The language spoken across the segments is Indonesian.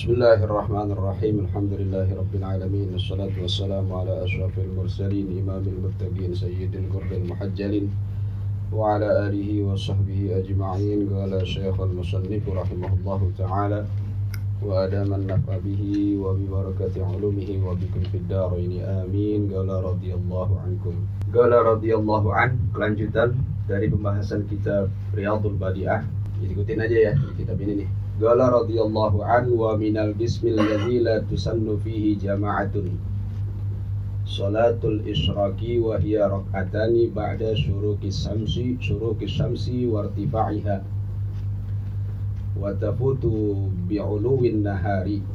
بسم الله الرحمن الرحيم الحمد لله رب العالمين والصلاة والسلام على أشرف المرسلين إمام المتقين سيد الغر المحجلين وعلى آله وصحبه أجمعين قال شيخ المصنف رحمه الله تعالى وأدام النفع به وببركة علومه وبكم في الدارين آمين قال رضي الله عنكم قال رضي الله عنه kelanjutan dari pembahasan kitab Riyadul Badi'ah ikutin aja ya di kitab ini nih Qala radhiyallahu anhu wa minal bismil ladzi la tusannu fihi jama'atun. Salatul isyraki wa hiya rak'atani ba'da syuruki samsi syuruki syamsi wa irtifa'iha. Wa tafutu bi'uluwin nahari.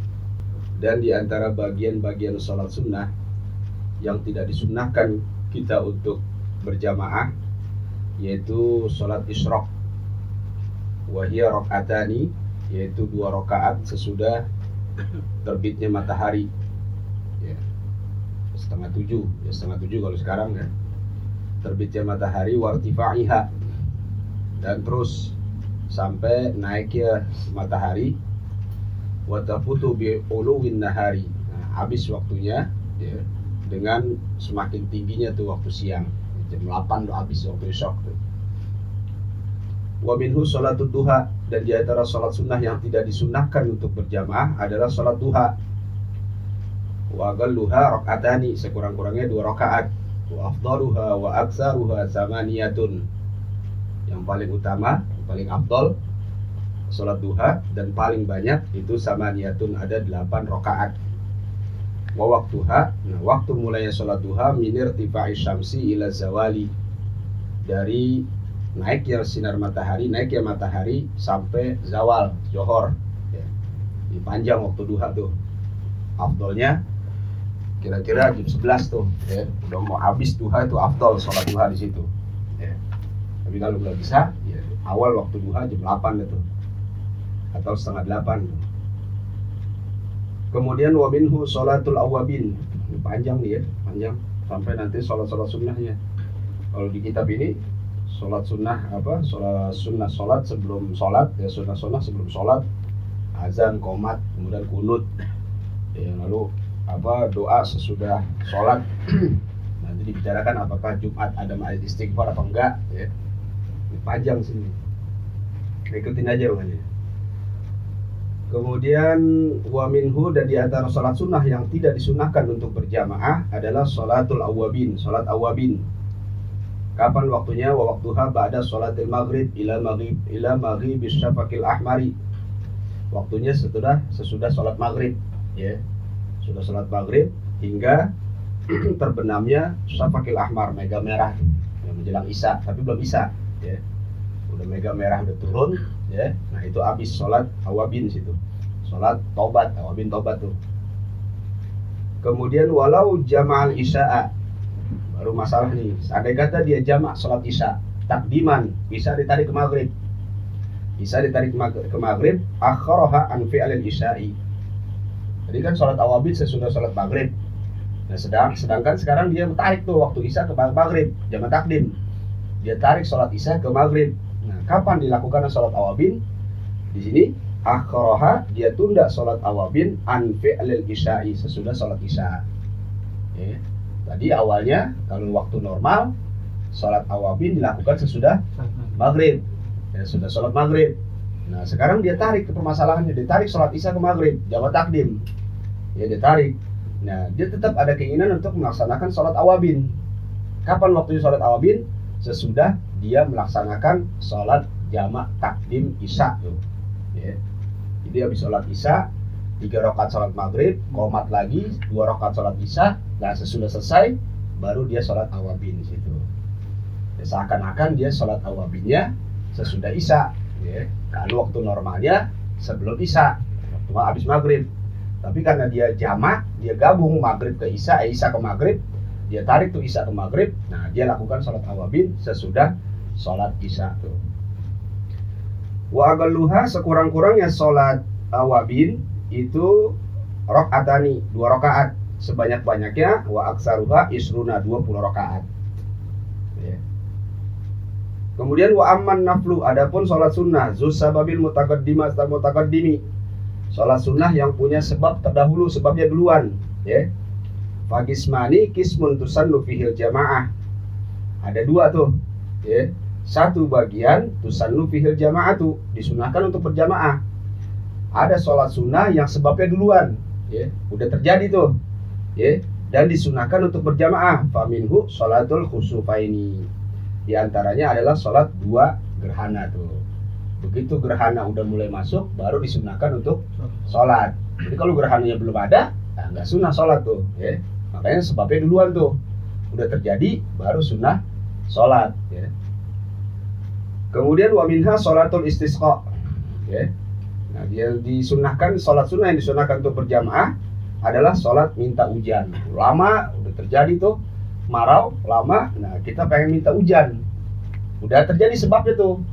Dan di antara bagian-bagian salat sunnah yang tidak disunnahkan kita untuk berjamaah yaitu salat isyraq. Wa hiya rak'atani yaitu dua rakaat sesudah terbitnya matahari. Ya, setengah tujuh. Ya setengah tujuh kalau sekarang ya. Terbitnya matahari wartifaiha. Dan terus sampai naiknya matahari watafutu bi uluwin nahari. Nah, habis waktunya ya, dengan semakin tingginya tuh waktu siang. Jam 8 tuh habis waktu isyak tuh wa minhu sholatul duha dan di antara sholat sunnah yang tidak disunnahkan untuk berjamaah adalah sholat duha. Wa galluha rakaatani sekurang-kurangnya dua rakaat. Wa afdaluha wa aksaruha samaniyatun. Yang paling utama paling afdal sholat duha dan paling banyak itu samaniyatun ada delapan rakaat. Wa waktuha nah waktu mulainya sholat duha minir tifa'i syamsi ila zawali. Dari naik ya sinar matahari, naik ya matahari sampai zawal, johor. Ya. Ini panjang waktu duha tuh. Afdolnya kira-kira jam 11 tuh, ya. Udah mau habis duha itu afdol sholat duha di situ. Ya. Tapi kalau nggak bisa, ya awal waktu duha jam 8 itu. Atau setengah 8. Kemudian waminhu sholatul awabin. Ini panjang nih ya, panjang sampai nanti sholat-sholat sunnahnya. Kalau di kitab ini sholat sunnah apa? Sholat sunnah sholat sebelum sholat ya sunnah sunnah sebelum sholat. Azan komat kemudian kunut. Ya lalu apa? Doa sesudah sholat. Nanti dibicarakan apakah Jumat ada ma'id istighfar apa enggak ya. Panjang sini ikutin aja makanya kemudian waminhu dan di antara sholat sunnah yang tidak disunahkan untuk berjamaah adalah sholatul awabin sholat awabin Kapan waktunya? Wa waktuha ba'da sholatil maghrib ila maghrib ila maghrib syafaqil ahmari. Waktunya sesudah sesudah sholat maghrib, ya. Sudah sholat maghrib hingga terbenamnya syafaqil ahmar, mega merah yang menjelang isya, tapi belum isya, ya. Udah mega merah udah turun, ya. Nah, itu habis sholat awabin situ. Sholat tobat, awabin tobat tuh. Kemudian walau jama'al isya'a baru masalah nih andai kata dia jamak sholat isya takdiman bisa ditarik ke maghrib. Bisa ditarik ke maghrib akharaha an fi'alil isya'i. Jadi kan sholat awabid sesudah sholat maghrib. Nah sedang sedangkan sekarang dia tarik tuh waktu isya ke maghrib jamak takdim. Dia tarik sholat isya ke maghrib. Nah kapan dilakukan sholat awabin? Di sini akharaha dia tunda sholat awabin an fi'alil isya'i sesudah sholat isya. Ya. Tadi awalnya kalau waktu normal sholat awabin dilakukan sesudah maghrib, ya, sudah sholat maghrib. Nah sekarang dia tarik ke permasalahannya, dia tarik sholat isya ke maghrib, jawab takdim, ya dia tarik. Nah dia tetap ada keinginan untuk melaksanakan sholat awabin. Kapan waktunya sholat awabin? Sesudah dia melaksanakan sholat jamak takdim isya. Ya. Jadi habis sholat isya, tiga rakaat sholat maghrib, komat lagi, dua rakaat sholat isya, Nah sesudah selesai baru dia sholat awabin di situ. Ya, seakan-akan dia sholat awabinnya sesudah isya. Ya. Kalau waktu normalnya sebelum isya, waktu habis maghrib. Tapi karena dia jamak, dia gabung maghrib ke isya, eh, isya ke maghrib, dia tarik tuh isya ke maghrib. Nah dia lakukan sholat awabin sesudah sholat isya tuh. Wa sekurang-kurangnya sholat awabin itu rokatani dua rakaat sebanyak-banyaknya wa aksaruha isruna 20 rakaat. Ya. Kemudian wa amman naflu adapun sholat sunnah zus sababil mutaqaddimah mutaqaddimi Sholat sunnah yang punya sebab terdahulu, sebabnya duluan. Ya. Fagismani kismun tusannu fihil jamaah. Ada dua tuh. Ya. Satu bagian tusannu fihil jamaah tuh disunahkan untuk berjamaah. Ada sholat sunnah yang sebabnya duluan. Ya. Udah terjadi tuh. Ya. Dan disunahkan untuk berjamaah. Faminhu sholatul khusufaini. Di antaranya adalah sholat dua gerhana tuh. Begitu gerhana udah mulai masuk, baru disunahkan untuk sholat. Jadi kalau gerhananya belum ada, nah nggak sunnah sholat tuh. Ya. Makanya sebabnya duluan tuh. Udah terjadi, baru sunnah sholat. Ya. Kemudian waminha sholatul istisqa. Ya. Nah, dia disunahkan sholat sunnah yang disunahkan untuk berjamaah adalah sholat minta hujan. Lama udah terjadi tuh marau lama, nah kita pengen minta hujan. Udah terjadi sebabnya tuh.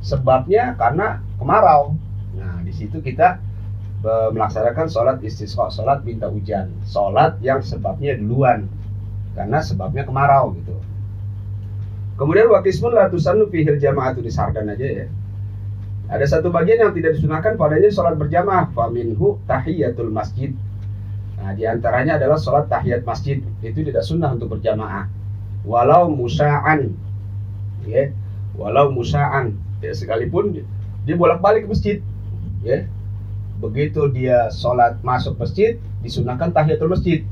Sebabnya karena kemarau. Nah, di situ kita melaksanakan sholat istisqa, sholat minta hujan, sholat yang sebabnya duluan, karena sebabnya kemarau gitu. Kemudian wakismun latusan fihil jamaah itu disarkan aja ya. Ada satu bagian yang tidak disunahkan padanya sholat berjamaah. Faminhu tahiyatul masjid. Nah, di antaranya adalah sholat tahiyat masjid. Itu tidak sunnah untuk berjamaah. Walau musa'an. Ya. Walau musa'an. Ya, sekalipun dia bolak-balik ke masjid. Ya. Begitu dia sholat masuk masjid, disunahkan tahiyatul masjid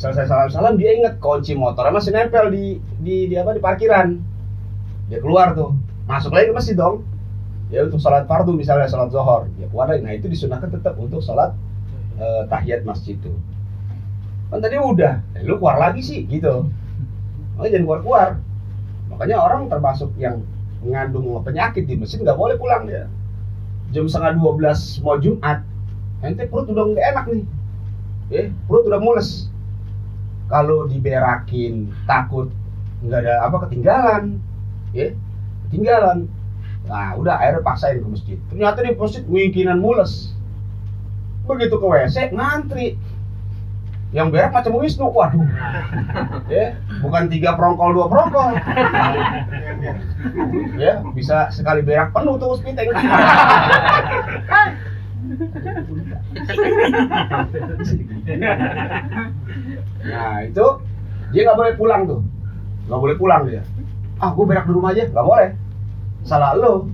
selesai salam-salam dia inget kunci motornya masih nempel di di, di apa di parkiran dia keluar tuh masuk lagi ke masjid dong ya untuk sholat fardu misalnya sholat zohor ya keluar lagi nah itu disunahkan tetap untuk sholat uh, tahiyat masjid tuh kan tadi udah. Eh, lu keluar lagi sih gitu. Makanya jangan keluar keluar makanya orang termasuk yang mengandung penyakit di masjid nggak boleh pulang dia jam setengah dua belas mau jumat ente perut udah nggak enak nih. Eh perut udah mules. Kalau diberakin takut nggak ada apa ketinggalan. Ya ketinggalan nah udah akhirnya paksain ke masjid. Ternyata di masjid mungkinan mules. Begitu ke WC ngantri. Yang berak macam Wisnu waduh. Ya bukan tiga prongkol dua prongkol. Ya bisa sekali berak penuh tuh hospital nah itu dia nggak boleh pulang tuh. Nggak boleh pulang dia. Ah gue berak di rumah aja nggak boleh salah lo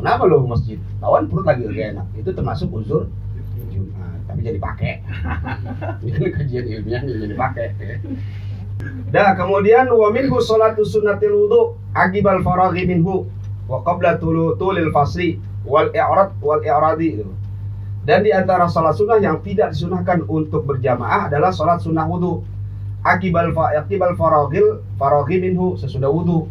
kenapa lo masjid lawan perut lagi gak enak itu termasuk uzur Jumat tapi jadi pakai ini kajian ilmiah jadi pakai ya. Dah kemudian wa minhu salatu sunnatil wudu agibal faraghi minhu wa qabla tulil fasli wal i'rad wal i'radi dan di antara sholat sunnah yang tidak disunahkan untuk berjamaah adalah sholat sunnah wudhu. Akibal akibal faragil faragil minhu sesudah wudhu.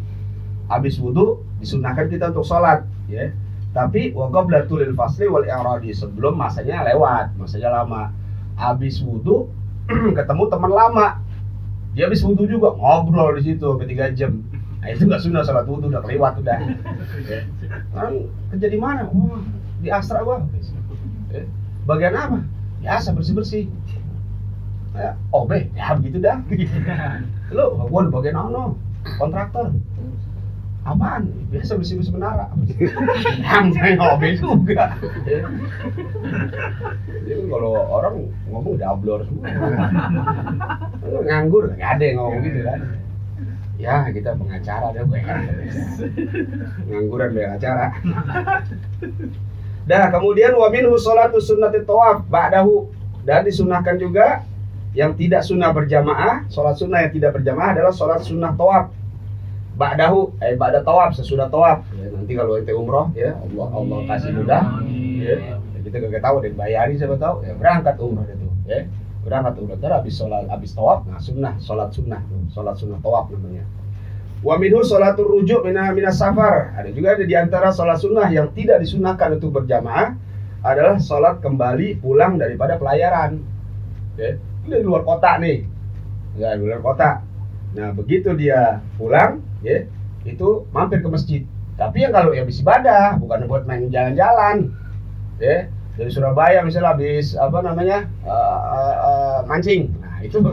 Habis wudhu disunahkan kita untuk sholat, ya. Tapi wakabla tulil fasli wal i'radi sebelum masanya lewat, masanya lama. Habis wudhu ketemu teman lama. Dia habis wudhu juga ngobrol di situ sampai tiga jam. Nah itu nggak sunnah sholat wudhu udah kelewat udah. Ya. Kan kerja di mana? Oh, di Astra gua. Eh, bagian apa? Biasa bersih-bersih. Ya, oh be, ya begitu dah. Lo, gua di bagian ono, kontraktor. Apaan? Biasa bersih-bersih menara. Yang saya hobi juga. Jadi kalau orang ngomong udah ablor semua. Nganggur, nggak ada yang ngomong gitu kan. Ya kita pengacara deh gue. Ngangguran deh acara. Dah kemudian wa minhu salatu sunnati tawaf ba'dahu dan disunahkan juga yang tidak sunnah berjamaah, sholat sunnah yang tidak berjamaah adalah sholat sunnah tawaf. Ba'dahu, eh ba'da tawaf, sesudah tawaf. Ya, nanti kalau ente umroh ya, Allah Allah kasih mudah. Ya, kita gak tahu deh bayari siapa tahu, ya berangkat umroh itu, ya. Berangkat umroh, terus habis sholat habis tawaf, nah sunnah, sholat sunnah, sholat sunnah tawaf namanya. Wa minhu sholatul rujuk mina minas safar. Ada juga ada di antara sholat sunnah yang tidak disunahkan untuk berjamaah adalah sholat kembali pulang daripada pelayaran. Ya, ini di luar kota nih. Ya, di luar kota. Nah, begitu dia pulang, ya, itu mampir ke masjid. Tapi yang kalau ya habis ibadah, bukan buat main jalan-jalan. Ya, dari Surabaya misalnya habis apa namanya? Uh, uh, uh, mancing. Nah, itu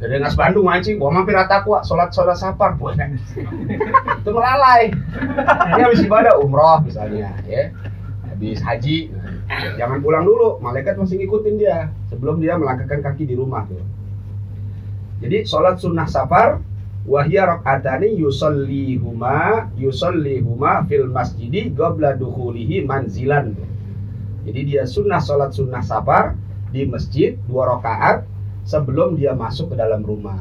dari Nas Bandung mancing, gua mampir Atakwa, sholat sholat safar, buat itu melalai. Ini habis ibadah umroh misalnya, ya, habis haji, Jangan pulang dulu, malaikat masih ngikutin dia sebelum dia melangkahkan kaki di rumah tuh. Jadi sholat sunnah safar wahya rakaatani yusallihuma yusallihuma fil masjidi qabla dukhulihi manzilan. Jadi dia sunnah sholat sunnah safar di masjid dua rakaat sebelum dia masuk ke dalam rumah.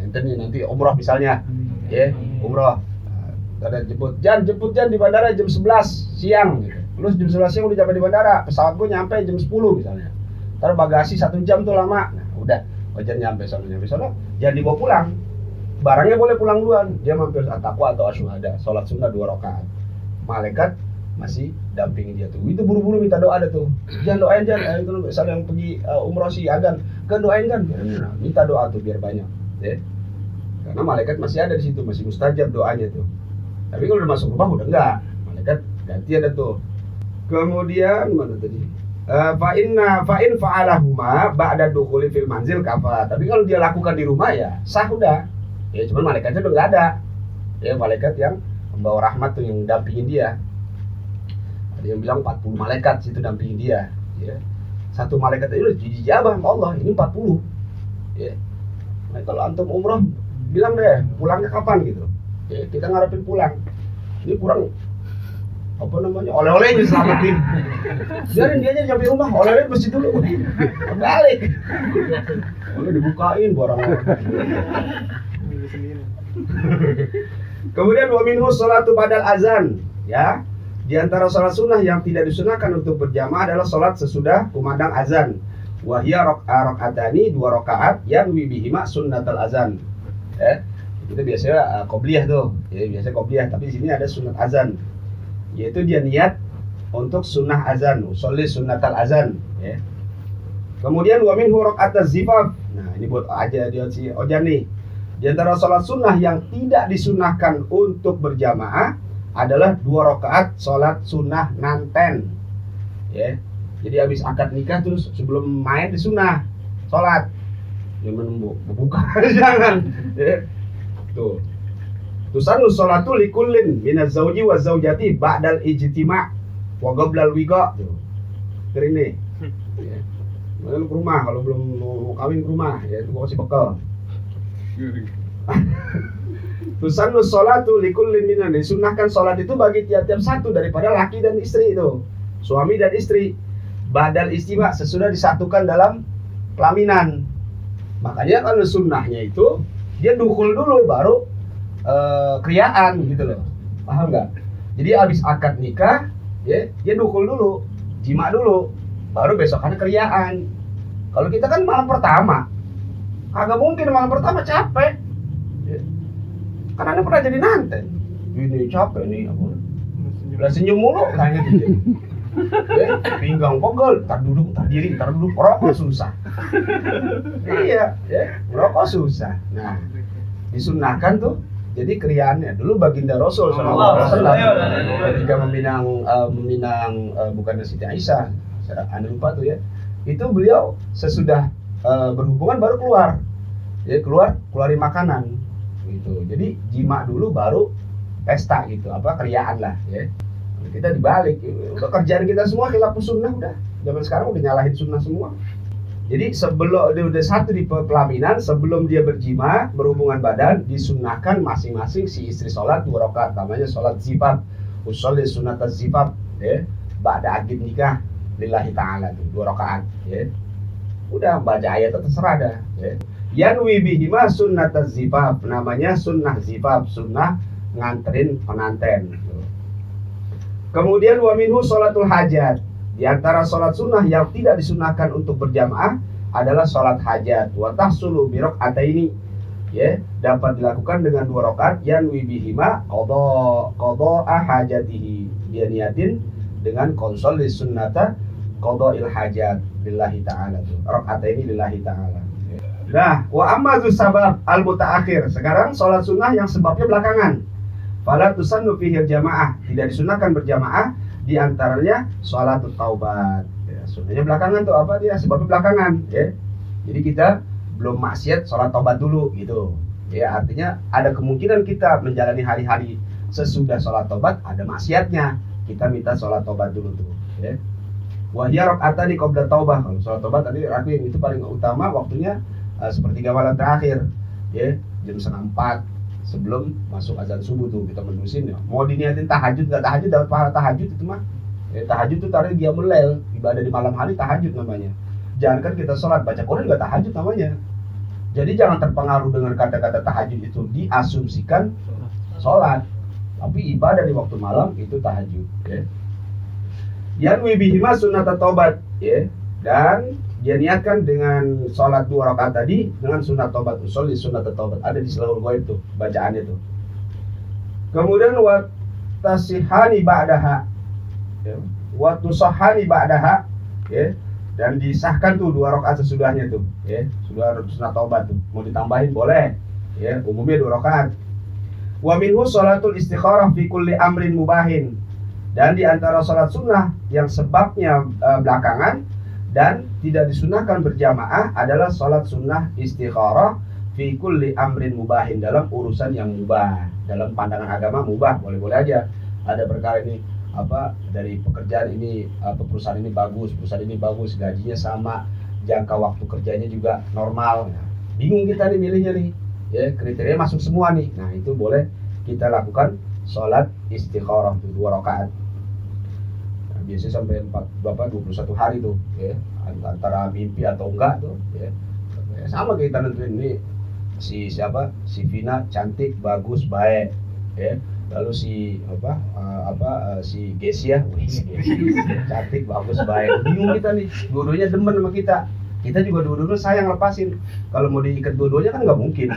Nanti nanti umroh misalnya, ya umroh. Ada jemput Jan, jemput Jan di bandara jam 11 siang. Gitu. Terus jam 11 siang udah sampai di bandara, pesawat gue nyampe jam 10 misalnya. Ntar bagasi satu jam tuh lama. Nah udah, wajar nyampe sana nyampe sana, jangan dibawa pulang barangnya boleh pulang duluan. Dia mampir saat takwa atau asyuhada sholat sunnah dua rakaat. Malaikat masih dampingi dia tuh. Itu buru-buru minta doa ada tuh. Jangan doain jangan itu misalnya yang pergi uh, umroh sih agan. Kan doain kan? Minta doa tuh biar banyak. Ya. Karena malaikat masih ada di situ masih mustajab doanya tuh. Tapi kalau udah masuk rumah udah enggak. Malaikat ganti ada tuh. Kemudian mana tadi? Uh, fa inna fa in fa'alahuma ba'da dukhuli fil manzil kafa. Tapi kalau dia lakukan di rumah ya sah udah ya cuman malaikatnya udah nggak ada. Ya malaikat yang membawa rahmat tuh yang dampingin dia. Ada yang bilang 40 malaikat situ dampingin dia. Ya satu malaikat itu udah dijabah sama Allah ini 40 ya nah, kalau antum umroh bilang deh pulangnya kapan gitu. Ya, kita ngarepin pulang. Ini kurang apa namanya oleh-olehnya selamatin. Biarin dia aja sampai rumah oleh-oleh mesti dulu. Balik oleh dibukain barang Kemudian wa minhu salatu badal azan, ya. Di antara salat sunnah yang tidak disunahkan untuk berjamaah adalah salat sesudah kumandang azan. Wahya rakaatani dua rakaat yang wibihima sunnatul azan. Ya. Itu biasanya uh, tuh. Ya, qobliyah, tapi di sini ada sunat azan. Yaitu dia niat untuk sunnah azan, usolli sunnatul azan, ya. Kemudian wa minhu rakaat zifaf. Nah, ini buat aja dia si Ojan nih di antara sholat sunnah yang tidak disunahkan untuk berjamaah adalah dua rakaat sholat sunnah nanten. Ya, jadi habis akad nikah terus sebelum main di sunnah sholat. Ya menunggu buka jangan. Ya. Tuh. Tusanu sholatu likullin minaz zauji wa zaujati ba'dal ijtima' wa qablal wiqa. Tuh. Ini. Ya. Lalu ke rumah kalau belum mau kawin ke rumah ya itu kasih bekal. Tusannu sholatu likullin minan. Disunahkan sholat itu bagi tiap-tiap satu daripada laki dan istri itu. Suami dan istri. Badal istimewa sesudah disatukan dalam pelaminan. Makanya kalau sunnahnya itu Dia dukul dulu baru uh, kriaan gitu loh. Paham nggak? Jadi habis akad nikah ya, Dia dukul dulu Jima dulu. Baru besokannya kriaan. Kalau kita kan malam pertama Agak mungkin malam pertama capek. Ya. Karena anda pernah jadi nanti. Ini capek nih? Lah senyum mulu tanya dia. ya, pinggang pegel, tak duduk, tak diri, tak duduk, rokok susah. iya, ya, rokok susah. Nah, disunahkan tuh jadi kriannya dulu baginda Rasul Sallallahu Alaihi Wasallam ketika meminang uh, meminang uh, bukan Siti Aisyah, anda lupa tuh ya, itu beliau sesudah uh, berhubungan baru keluar. Jadi keluar keluarin makanan gitu. Jadi jima dulu baru pesta gitu apa keriaan lah ya. Kita dibalik udah kerjaan kita semua khilaf sunnah udah. Zaman sekarang udah nyalahin sunnah semua. Jadi sebelum dia udah satu di pelaminan sebelum dia berjima berhubungan badan disunahkan masing-masing si istri sholat dua rakaat namanya sholat zifat usolli sunat zifat ya. Ba'da agib nikah lillahi ta'ala dua rakaat ya udah baca ayat terserah dah. Ya. yanwi bihima sunnah zifaf namanya sunnah zifaf sunnah nganterin pengantin kemudian wa minhu sholatul hajat. Di antara sholat sunnah yang tidak disunahkan untuk berjamaah adalah sholat hajat. Wa tahsulu birok ini ya dapat dilakukan dengan dua rakaat yanwi bihima qada qada hajatihi. Dia niatin dengan konsol di sunnata qada il hajat lillahi ta'ala tuh. Rakaat ini lillahi ta'ala. Nah, wa amma sabab al mutaakhir. Sekarang sholat sunnah yang sebabnya belakangan. Fala tusannu fihi jamaah. Tidak disunahkan berjamaah di antaranya sholat taubat. Ya, sunnahnya belakangan tuh apa dia? Sebabnya belakangan, ya. Jadi kita belum maksiat sholat taubat dulu gitu. Ya, artinya ada kemungkinan kita menjalani hari-hari sesudah sholat taubat ada maksiatnya. Kita minta sholat taubat dulu tuh, ya. Wahya di qabla taubah. Kalau sholat taubah tadi yang itu paling utama waktunya uh, sepertiga malam terakhir. Ya, jam setengah empat sebelum masuk azan subuh tuh kita menusin ya. Mau diniatin tahajud nggak tahajud dapat pahala tahajud itu mah. Ya, tahajud itu tadi dia melel ibadah di malam hari tahajud namanya. Jangan kan kita sholat baca Quran nggak tahajud namanya. Jadi jangan terpengaruh dengan kata-kata tahajud itu diasumsikan sholat. Tapi ibadah di waktu malam itu tahajud. Ya yang wibihima sunat tobat ya. Dan dia niatkan dengan sholat dua rakaat tadi dengan sunat tobat usul di sunat tobat ada di seluruh gua itu bacaannya itu kemudian watasihani ba'daha ya. watusahani ba'daha ya. Dan disahkan tuh dua rakaat sesudahnya tuh ya. Sudah sunat tobat tuh. Mau ditambahin? Boleh ya. Umumnya dua rakaat. Wa minhu sholatul istikharah fi kulli amrin mubahin. Dan di antara sholat sunnah yang sebabnya e, belakangan dan tidak disunahkan berjamaah adalah sholat sunnah istikharah fi kulli amrin mubahin dalam urusan yang mubah dalam pandangan agama mubah boleh-boleh aja. Ada perkara ini apa dari pekerjaan ini apa perusahaan ini bagus perusahaan ini bagus gajinya sama jangka waktu kerjanya juga normal. Nah, bingung kita nih milihnya nih ya kriteria masuk semua nih. Nah itu boleh kita lakukan sholat istikharah dua rakaat biasanya sampai 4 berapa? 21 hari tuh ya. Antara mimpi atau enggak tuh ya, sama kita nentuin ini si siapa? Si Vina cantik bagus baik ya. Lalu si apa? Uh, apa? Uh, si Gesia cantik bagus baik. Bingung kita nih dua-duanya demen sama kita. Kita juga dua-duanya sayang lepasin. Kalau mau diikat dua-duanya kan nggak mungkin.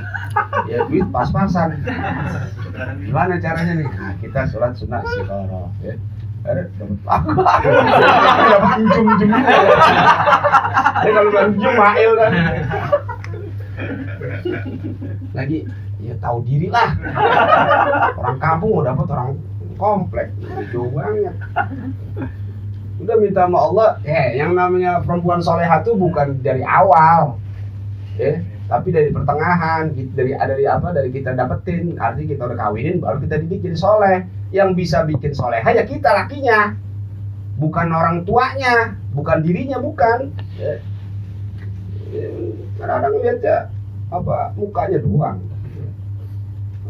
Ya duit pas-pasan. Gimana caranya nih? Nah, kita sholat sunat istiqoroh ya aku dapat ujung ujung ini kalau bilang ujung mail kan. Lagi ya tahu diri lah. Orang kampung mau dapat orang komplek. Jauh banget. Udah minta sama Allah eh yang namanya perempuan soleha tuh bukan dari awal. Ya tapi dari pertengahan. Dari dari apa? Dari kita dapetin. Arti kita udah kawinin baru kita jadi soleh yang bisa bikin soleh. Ya kita lakinya. Bukan orang tuanya. Bukan dirinya bukan. Ya. kadang-kadang lihat ya apa mukanya doang.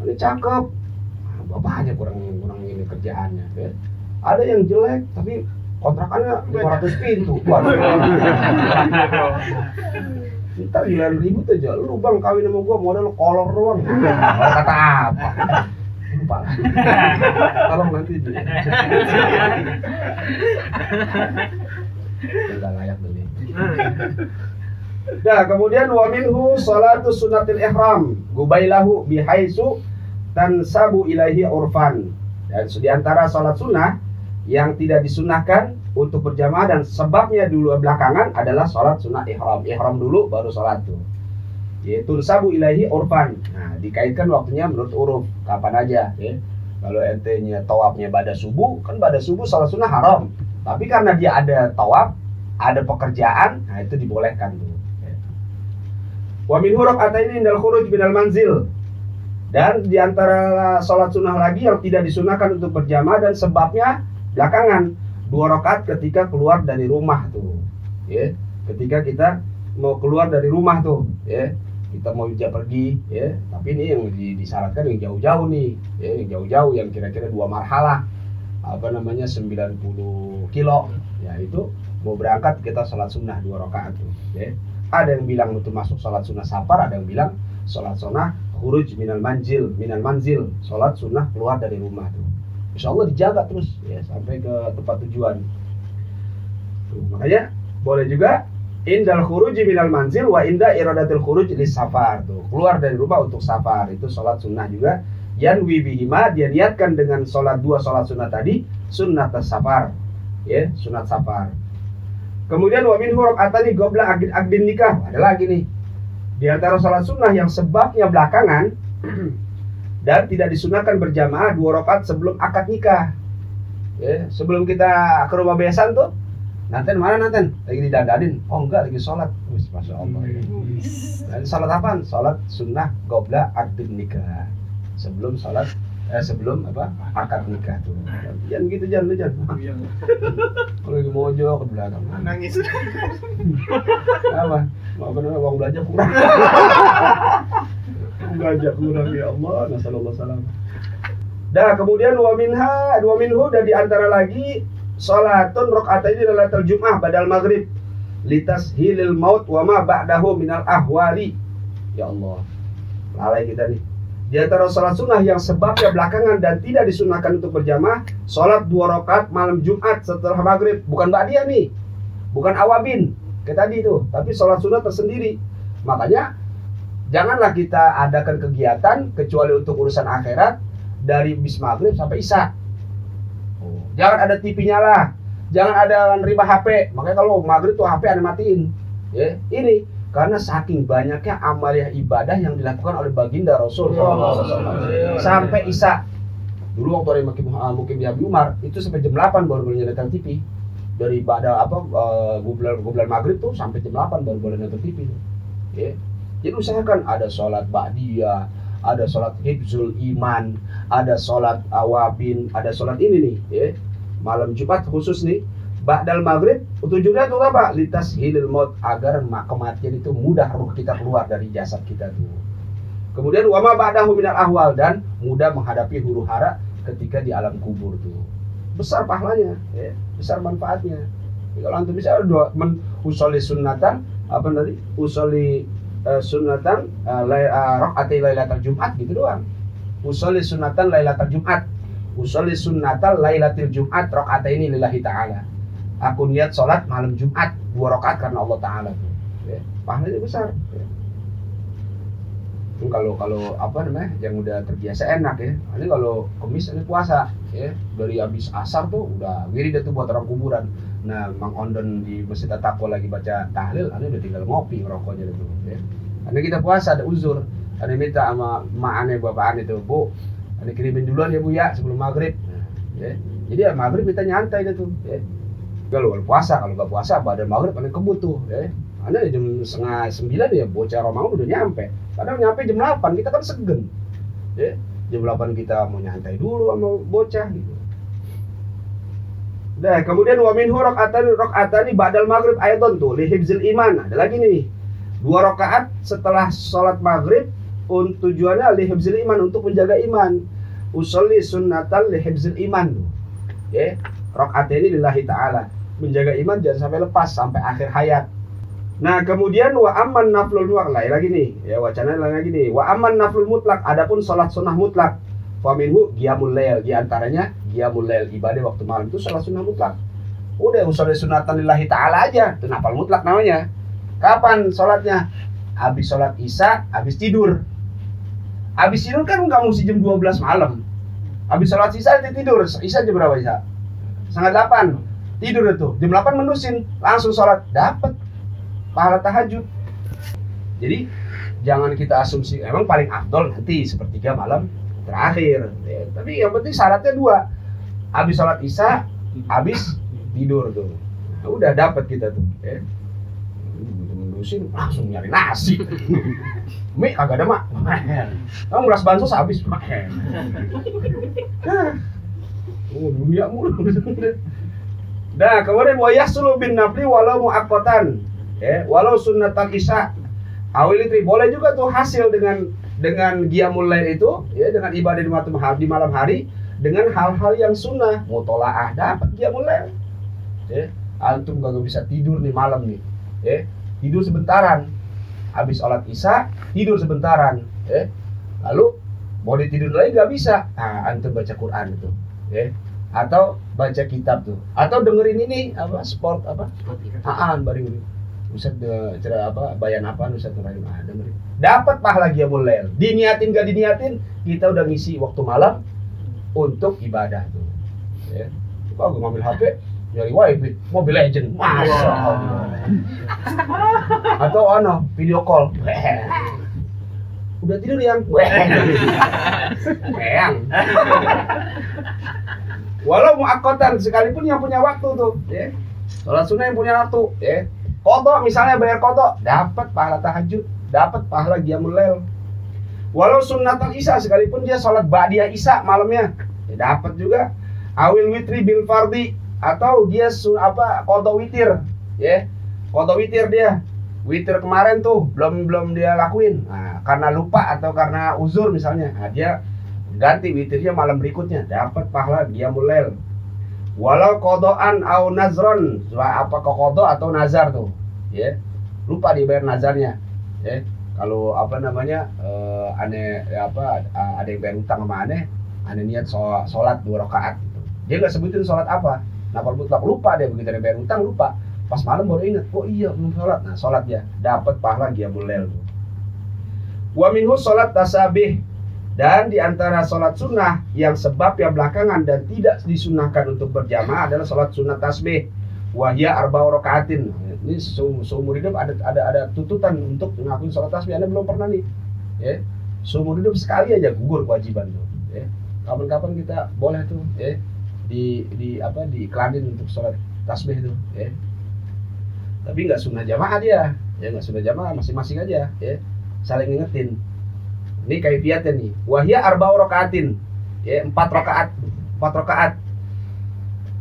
Ini cakep. Bapaknya kurang kurang ini kerjaannya ya. ada yang jelek tapi kontrakannya 500 pintu. Waduh. Ntar sembilan ribu tuh aja. Lu bang kawin sama gua modal kolor doang. Kata apa lupa tolong nanti di nggak layak beli. Nah, kemudian wa minhu salatu sunatil ihram. Gubailahu bihaisu sabu ilahi urfan. Dan di antara salat sunnah yang tidak disunahkan untuk berjamaah dan sebabnya dulu belakangan adalah sholat sunnah ihram. Ihram dulu baru sholat tuh yaitu sabu ilahi urfan. Nah dikaitkan waktunya menurut uruf. Kapan aja ya. Kalau ente-nya tawafnya pada subuh kan pada subuh sholat sunnah haram. Tapi karena dia ada tawaf ada pekerjaan nah itu dibolehkan tuh ya. wa min ini indal khuruj minal manzil. Dan di antara sholat sunnah lagi yang tidak disunahkan untuk berjamaah dan sebabnya belakangan. Dua rakaat ketika keluar dari rumah tuh ya. Ketika kita mau keluar dari rumah tuh ya kita mau pergi ya. Tapi ini yang disyaratkan yang jauh-jauh nih ya yang jauh-jauh yang kira-kira dua marhalah apa namanya 90 kilo. Ya itu mau berangkat kita sholat sunnah dua rakaat tuh ya. Ada yang bilang itu masuk sholat sunnah safar ada yang bilang sholat sunnah khuruj minal manjil minal manzil. Sholat sunnah keluar dari rumah tuh. Insya Allah dijaga terus ya sampai ke tempat tujuan. Tuh, makanya boleh juga indal khuruji minal manzil wa inda iradatil khuruj li safar. Tuh keluar dari rumah untuk safar. Itu sholat sunnah juga. Yan wibihima dia niatkan dengan sholat dua sholat sunnah tadi sunnah safar ya sunat safar. Kemudian wa min huruf atani gobla agdin, agdin nikah. Ada lagi nih. Di antara sholat sunnah yang sebabnya belakangan dan tidak disunahkan berjamaah dua rakaat sebelum akad nikah. Ya, sebelum kita ke rumah besan tuh, nanti mana nanti? Lagi didadanin? Oh enggak, lagi sholat. Wis, masya Allah. Ya. Dan sholat apa? Sholat sunnah gobla akad nikah. Sebelum sholat eh, sebelum apa akad nikah tuh jangan gitu jangan jangan kalau lagi mojok ke belakang nangis apa mau benar uang belanja kurang belanja kurang ya Allah nasallallahu salam dah kemudian dua minha dua minhu dan di antara lagi salatun rakaat ini adalah terjumah badal maghrib. Litas hilil maut wa ma ba'dahu minal ahwali. Ya Allah. Lalai kita nih. Di antara sholat sunnah yang sebabnya belakangan dan tidak disunahkan untuk berjamaah, sholat dua rakaat malam Jumat setelah maghrib, bukan ba'diyah nih, bukan awabin, kayak tadi itu, tapi sholat sunnah tersendiri. Makanya janganlah kita adakan kegiatan kecuali untuk urusan akhirat dari bis maghrib sampai isya. Jangan ada TV nyala, jangan ada nerima HP. Makanya kalau maghrib tuh HP ada matiin. Ya, ini karena saking banyaknya amalia ibadah yang dilakukan oleh baginda Rasul sampai Isa dulu waktu dari mungkin mungkin di Abi Umar itu sampai jam 8 baru boleh nonton TV dari pada apa uh, gublar gublar maghrib tuh sampai jam 8 baru boleh nonton TV ya. jadi usahakan ada sholat ba'diyah ada sholat hibzul iman ada sholat awabin ada sholat ini nih ya. Malam Jumat khusus nih Ba'dal maghrib tujuannya untuk apa? Litas hilil maut agar kematian itu mudah ruh kita keluar dari jasad kita tuh. Kemudian wama ba'dahu minal ahwal dan mudah menghadapi huru hara ketika di alam kubur tuh. Besar pahalanya, ya, besar manfaatnya. Jadi kalau antum bisa dua men usoli sunnatan apa tadi? Usoli uh, sunnatan uh, lay, uh, rakaati lailatul Jumat gitu doang. Usoli sunnatan lailatul Jumat. Usoli sunnatan lailatul Jumat rakaat ini lillahi taala. Aku niat sholat malam Jumat dua rakaat karena Allah Taala. Ya, pahalanya besar. Ya. kalau kalau apa namanya yang udah terbiasa enak ya. Ini kalau komis ini puasa ya. Dari habis asar tuh udah wirid itu buat orang kuburan. Nah Mang Ondon di Masjid Takwa lagi baca tahlil ini udah tinggal ngopi rokoknya itu ya. Ini kita puasa ada uzur. Ini minta sama mak bapak aneh tuh bu ini kirimin duluan ya bu ya sebelum maghrib. Nah, ya. Jadi ya maghrib kita nyantai gitu ya. Kalau puasa kalau nggak puasa badan maghrib paling kebut tuh ya. Ada jam setengah sembilan ya bocah Romangun udah nyampe. Kadang nyampe jam delapan kita kan segen ya. Jam delapan kita mau nyantai dulu sama bocah gitu. Nah, kemudian wa minhu rakaatan rakaatani ba'dal maghrib ayatun tuh li hibzil iman. Ada lagi nih. Dua rakaat setelah sholat maghrib untuk tujuannya li hibzil iman untuk menjaga iman. Usolli sunnatan li hibzil iman. Ya, rakaat ini lillahi taala. Menjaga iman jangan sampai lepas sampai akhir hayat. Nah kemudian wa aman naflul mutlak lain lagi nih. Ya wacana lain lagi nih. Wa aman naflul mutlak adapun sholat sunnah mutlak. Faminhu giamul lail di antaranya lail ibadah waktu malam itu sholat sunnah mutlak. Udah usul sunatan lillahi ta'ala aja itu nafal mutlak namanya. Kapan sholatnya habis sholat isya habis tidur habis tidur kan nggak mesti jam 12 malam. Habis sholat isya tidur. Isya jam berapa isya setengah delapan. Tidur itu. Jam 8 menusin. Langsung sholat. Dapat pahala tahajud. Jadi jangan kita asumsi. Emang paling afdol nanti sepertiga malam terakhir. Ya, tapi yang penting syaratnya dua. Habis sholat isya habis tidur tuh. Nah, udah dapat kita tuh ya. Menusin langsung nyari nasi mie kagak ada mak kamu beras bansos habis oh dunia mulu Nah, kemudian wa yaslu bin nafli walau muaqqatan. Ya, walau sunnatan isya. Awil itu boleh juga tuh hasil dengan dengan qiyamul lail itu ya dengan ibadah di malam hari, di malam hari dengan hal-hal yang sunnah mutolaah dapat qiyamul lail. Ya, antum gak bisa tidur nih malam nih. Ya, tidur sebentaran. Habis sholat isya, tidur sebentaran. Ya. Lalu mau ditidur lagi gak bisa. Nah, antum baca Quran itu. Ya, atau baca kitab tuh. Atau dengerin ini apa sport apa? Aan baru ini. Ustaz cerah apa bayan apa Ustaz? Nurayim ah dengerin. Dapat pahala dia mulai diniatin gak diniatin kita udah ngisi waktu malam untuk ibadah tuh ya kok gue ngambil HP nyari wifi mobil legend masa atau ano video call udah tidur yang yang Walau muakotan sekalipun yang punya waktu tuh, ya. Sholat sunnah yang punya waktu, ya. Kodok misalnya bayar kodok, dapat pahala tahajud, dapat pahala qiyamul lail. Walau sunnatul isya sekalipun dia sholat ba'diyah isya malamnya, ya dapat juga. Awil witri bil fardi atau dia sun apa kodok witir, ya. Kodok witir dia. Witir kemarin tuh belum belum dia lakuin. Nah, karena lupa atau karena uzur misalnya. Nah, dia ganti witirnya malam berikutnya dapat pahala dia mulai walau kodoan au nazron apa kodo atau nazar tuh ya lupa dibayar nazarnya ya kalau apa namanya uh, aneh ya apa ada yang bayar utang sama aneh aneh niat sholat dua rakaat gitu. dia nggak sebutin sholat apa nah kalau mutlak lupa dia begitu ada bayar utang lupa pas malam baru ingat oh iya belum sholat nah sholat dia dapat pahala dia tuh wa minhu sholat tasabih dan di antara sholat sunnah yang sebab yang belakangan dan tidak disunahkan untuk berjamaah adalah sholat sunnah tasbih. Wahya arba rokaatin. Ini seumur hidup ada ada ada tuntutan untuk ngakuin sholat tasbih. Anda belum pernah nih. Ya. Seumur hidup sekali aja gugur kewajiban tuh. Ya. Kapan-kapan kita boleh tuh ya di di apa di iklanin untuk sholat tasbih itu ya. Tapi nggak sunnah jamaah dia. Ya nggak sunnah jamaah masing-masing aja ya. Saling ingetin ini kaifiatnya nih. Wahya arba rokaatin. Ya, empat rokaat. Empat rokaat.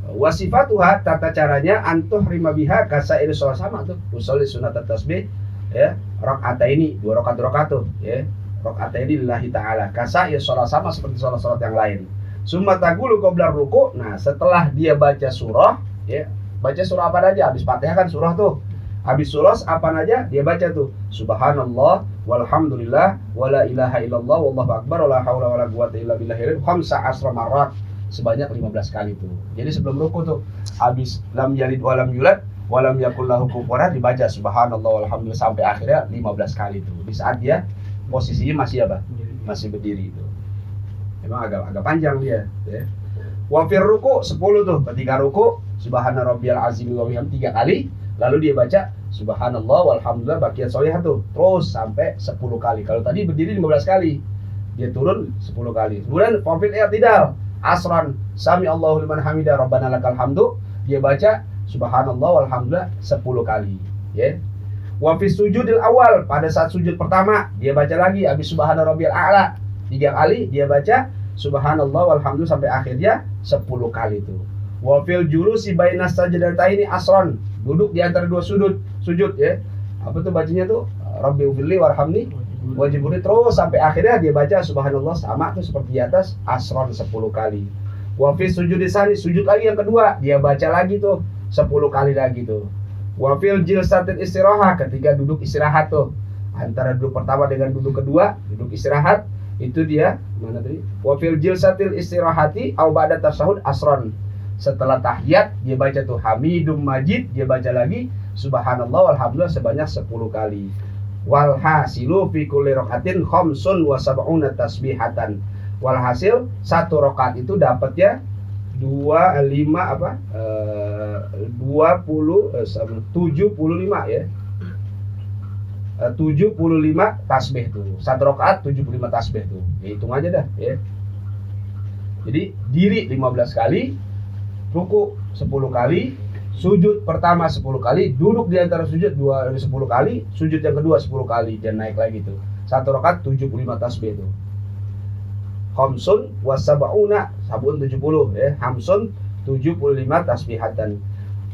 Wasifatuha tata caranya antuh rima biha kasa ini sholat sama tuh. Usul sunat tasbih ya rokaat ini dua rokaat rokaat tuh ya rokaat ini lillahi taala kasa ya sholat sama seperti sholat sholat yang lain. Summa tagulu qoblar ruku. Nah setelah dia baca surah ya baca surah apa aja habis fatihah kan surah tuh habis surah apa aja dia baca tuh subhanallah walhamdulillah wala ilaha illallah wallahu akbar wala haula wala quwata illa billahil khamsa asra marrat sebanyak 15 kali tuh. Jadi sebelum ruku tuh habis lam yalid walam yulad walam yakul lahu kufuwan dibaca subhanallah walhamdulillah sampai akhirnya 15 kali tuh. Di saat dia posisinya masih apa? Masih berdiri itu. Emang agak agak panjang dia, ya. Wa ruku 10 tuh. Ketika ruku subhana rabbiyal azim wa bihamdi tiga kali, lalu dia baca Subhanallah walhamdulillah bagian solehah tuh terus sampai 10 kali. Kalau tadi berdiri 15 kali, dia turun 10 kali. Kemudian ya tidak asran sami Allahu liman hamida rabbana lakal hamdu dia baca subhanallah walhamdulillah 10 kali ya yeah. wa fi sujudil awal pada saat sujud pertama dia baca lagi habis subhana rabbiyal a'la tiga kali dia baca subhanallah walhamdulillah sampai akhirnya 10 kali itu. Wa fil julusi bainas sajdataini asran duduk di antara dua sudut sujud ya. Apa tuh bacanya tuh? Rabbi ufili warhamni. Wajiburi terus sampai akhirnya dia baca subhanallah sama tuh seperti di atas asron 10 kali. Wafil sujud di sani sujud lagi yang kedua. Dia baca lagi tuh 10 kali lagi tuh. Wafil jilsatil istirahat ketika duduk istirahat tuh. Antara duduk pertama dengan duduk kedua duduk istirahat itu dia. Mana tadi? Wafil jilsatil istirahati au ba'da tasahud asron. Setelah tahiyat dia baca tuh. Hamidum Majid dia baca lagi. Subhanallah walhamdulillah sebanyak 10 kali. Walhasilu fi kulli rakatin khamsun wa sab'una tasbihatan. Walhasil satu rakaat itu dapat ya dua lima apa? Dua puluh eh, tujuh puluh lima ya eh, tujuh puluh lima tasbih tuh satu rakaat tujuh puluh lima tasbih tuh ya, hitung aja dah ya jadi diri 15 kali ruku 10 kali, sujud pertama 10 kali, duduk di antara sujud dua 10 kali, sujud yang kedua 10 kali dan naik lagi tuh. Satu rakaat 75 tasbih itu. Khamsun wasabauna sabun 70 ya. Hamsun 75 tasbihatan.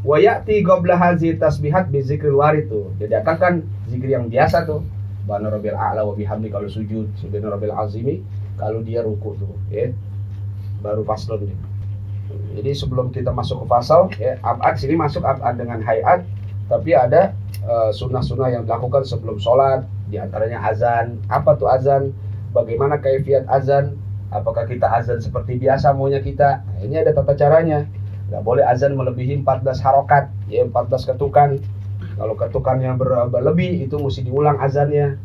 Wa ya'ti qabla hadzi tasbihat bi zikril warid tuh. Jadi kan zikir yang biasa tuh. Bana rabbil a'la wa bihamdi kalau sujud, subhana rabbil azimi kalau dia ruku tuh ya. Baru faslon nih. Jadi sebelum kita masuk ke pasal, ya, abad sini masuk abad dengan hayat, tapi ada uh, sunnah-sunnah yang dilakukan sebelum sholat, di antaranya azan. Apa tuh azan? Bagaimana kaifiat azan? Apakah kita azan seperti biasa maunya kita? Nah, ini ada tata caranya. Gak boleh azan melebihi 14 harokat, ya 14 ketukan. Kalau ketukan yang berlebih itu mesti diulang azannya.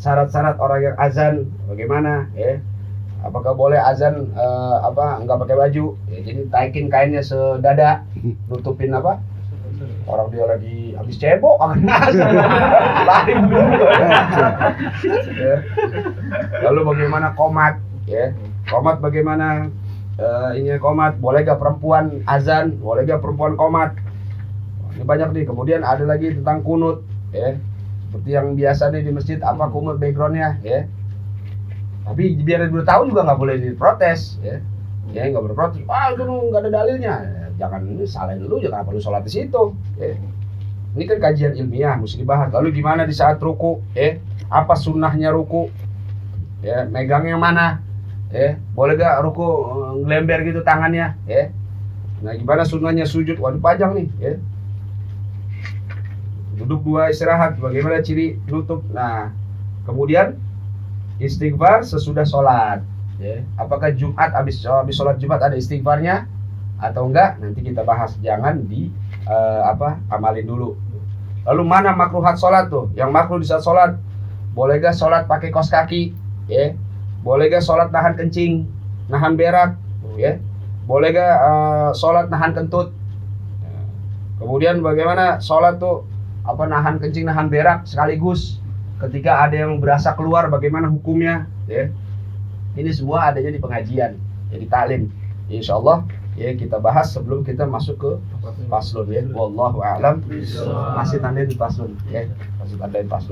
Syarat-syarat orang yang azan bagaimana? Ya, apakah boleh azan uh, apa enggak pakai baju ya, jadi taikin kainnya sedada nutupin apa orang dia lagi habis cebok lari ya. lalu bagaimana komat ya komat bagaimana uh, ini komat boleh gak perempuan azan? Boleh gak perempuan komat? Ini banyak nih. Kemudian ada lagi tentang kunut ya. Seperti yang biasa nih di masjid apa kunut backgroundnya ya. Tapi biar dia tahu juga nggak boleh diprotes ya. Ya nggak berprotes. Ah itu nggak ada dalilnya. Ya, jangan salahin lu jangan apa lu sholat di situ ya. ini kan kajian ilmiah mesti dibahas lalu gimana di saat ruku ya? Apa sunnahnya ruku? Ya megang yang mana ya boleh gak ruku eh, ngelember gitu tangannya? Ya nah gimana sunnahnya sujud? Waduh panjang nih ya duduk dua istirahat bagaimana ciri nutup? Nah kemudian istighfar sesudah sholat ya. apakah Jumat habis habis sholat Jumat ada istighfarnya atau enggak? Nanti kita bahas jangan di eh, apa amalin dulu. Lalu mana makruhat sholat tuh? Yang makruh di saat sholat boleh gak sholat pakai kos kaki ya boleh gak sholat nahan kencing? Nahan berak? Ya. Boleh gak eh, sholat nahan kentut? Ya. kemudian bagaimana sholat tuh? Apa nahan kencing nahan berak sekaligus? Ketika ada yang berasa keluar bagaimana hukumnya? Ya. Ini semua adanya di pengajian jadi taklim insya Allah ya kita bahas sebelum kita masuk ke paslon. ya. Wallahu a'lam. Masih tanda di paslon ya. Masih tanda di paslon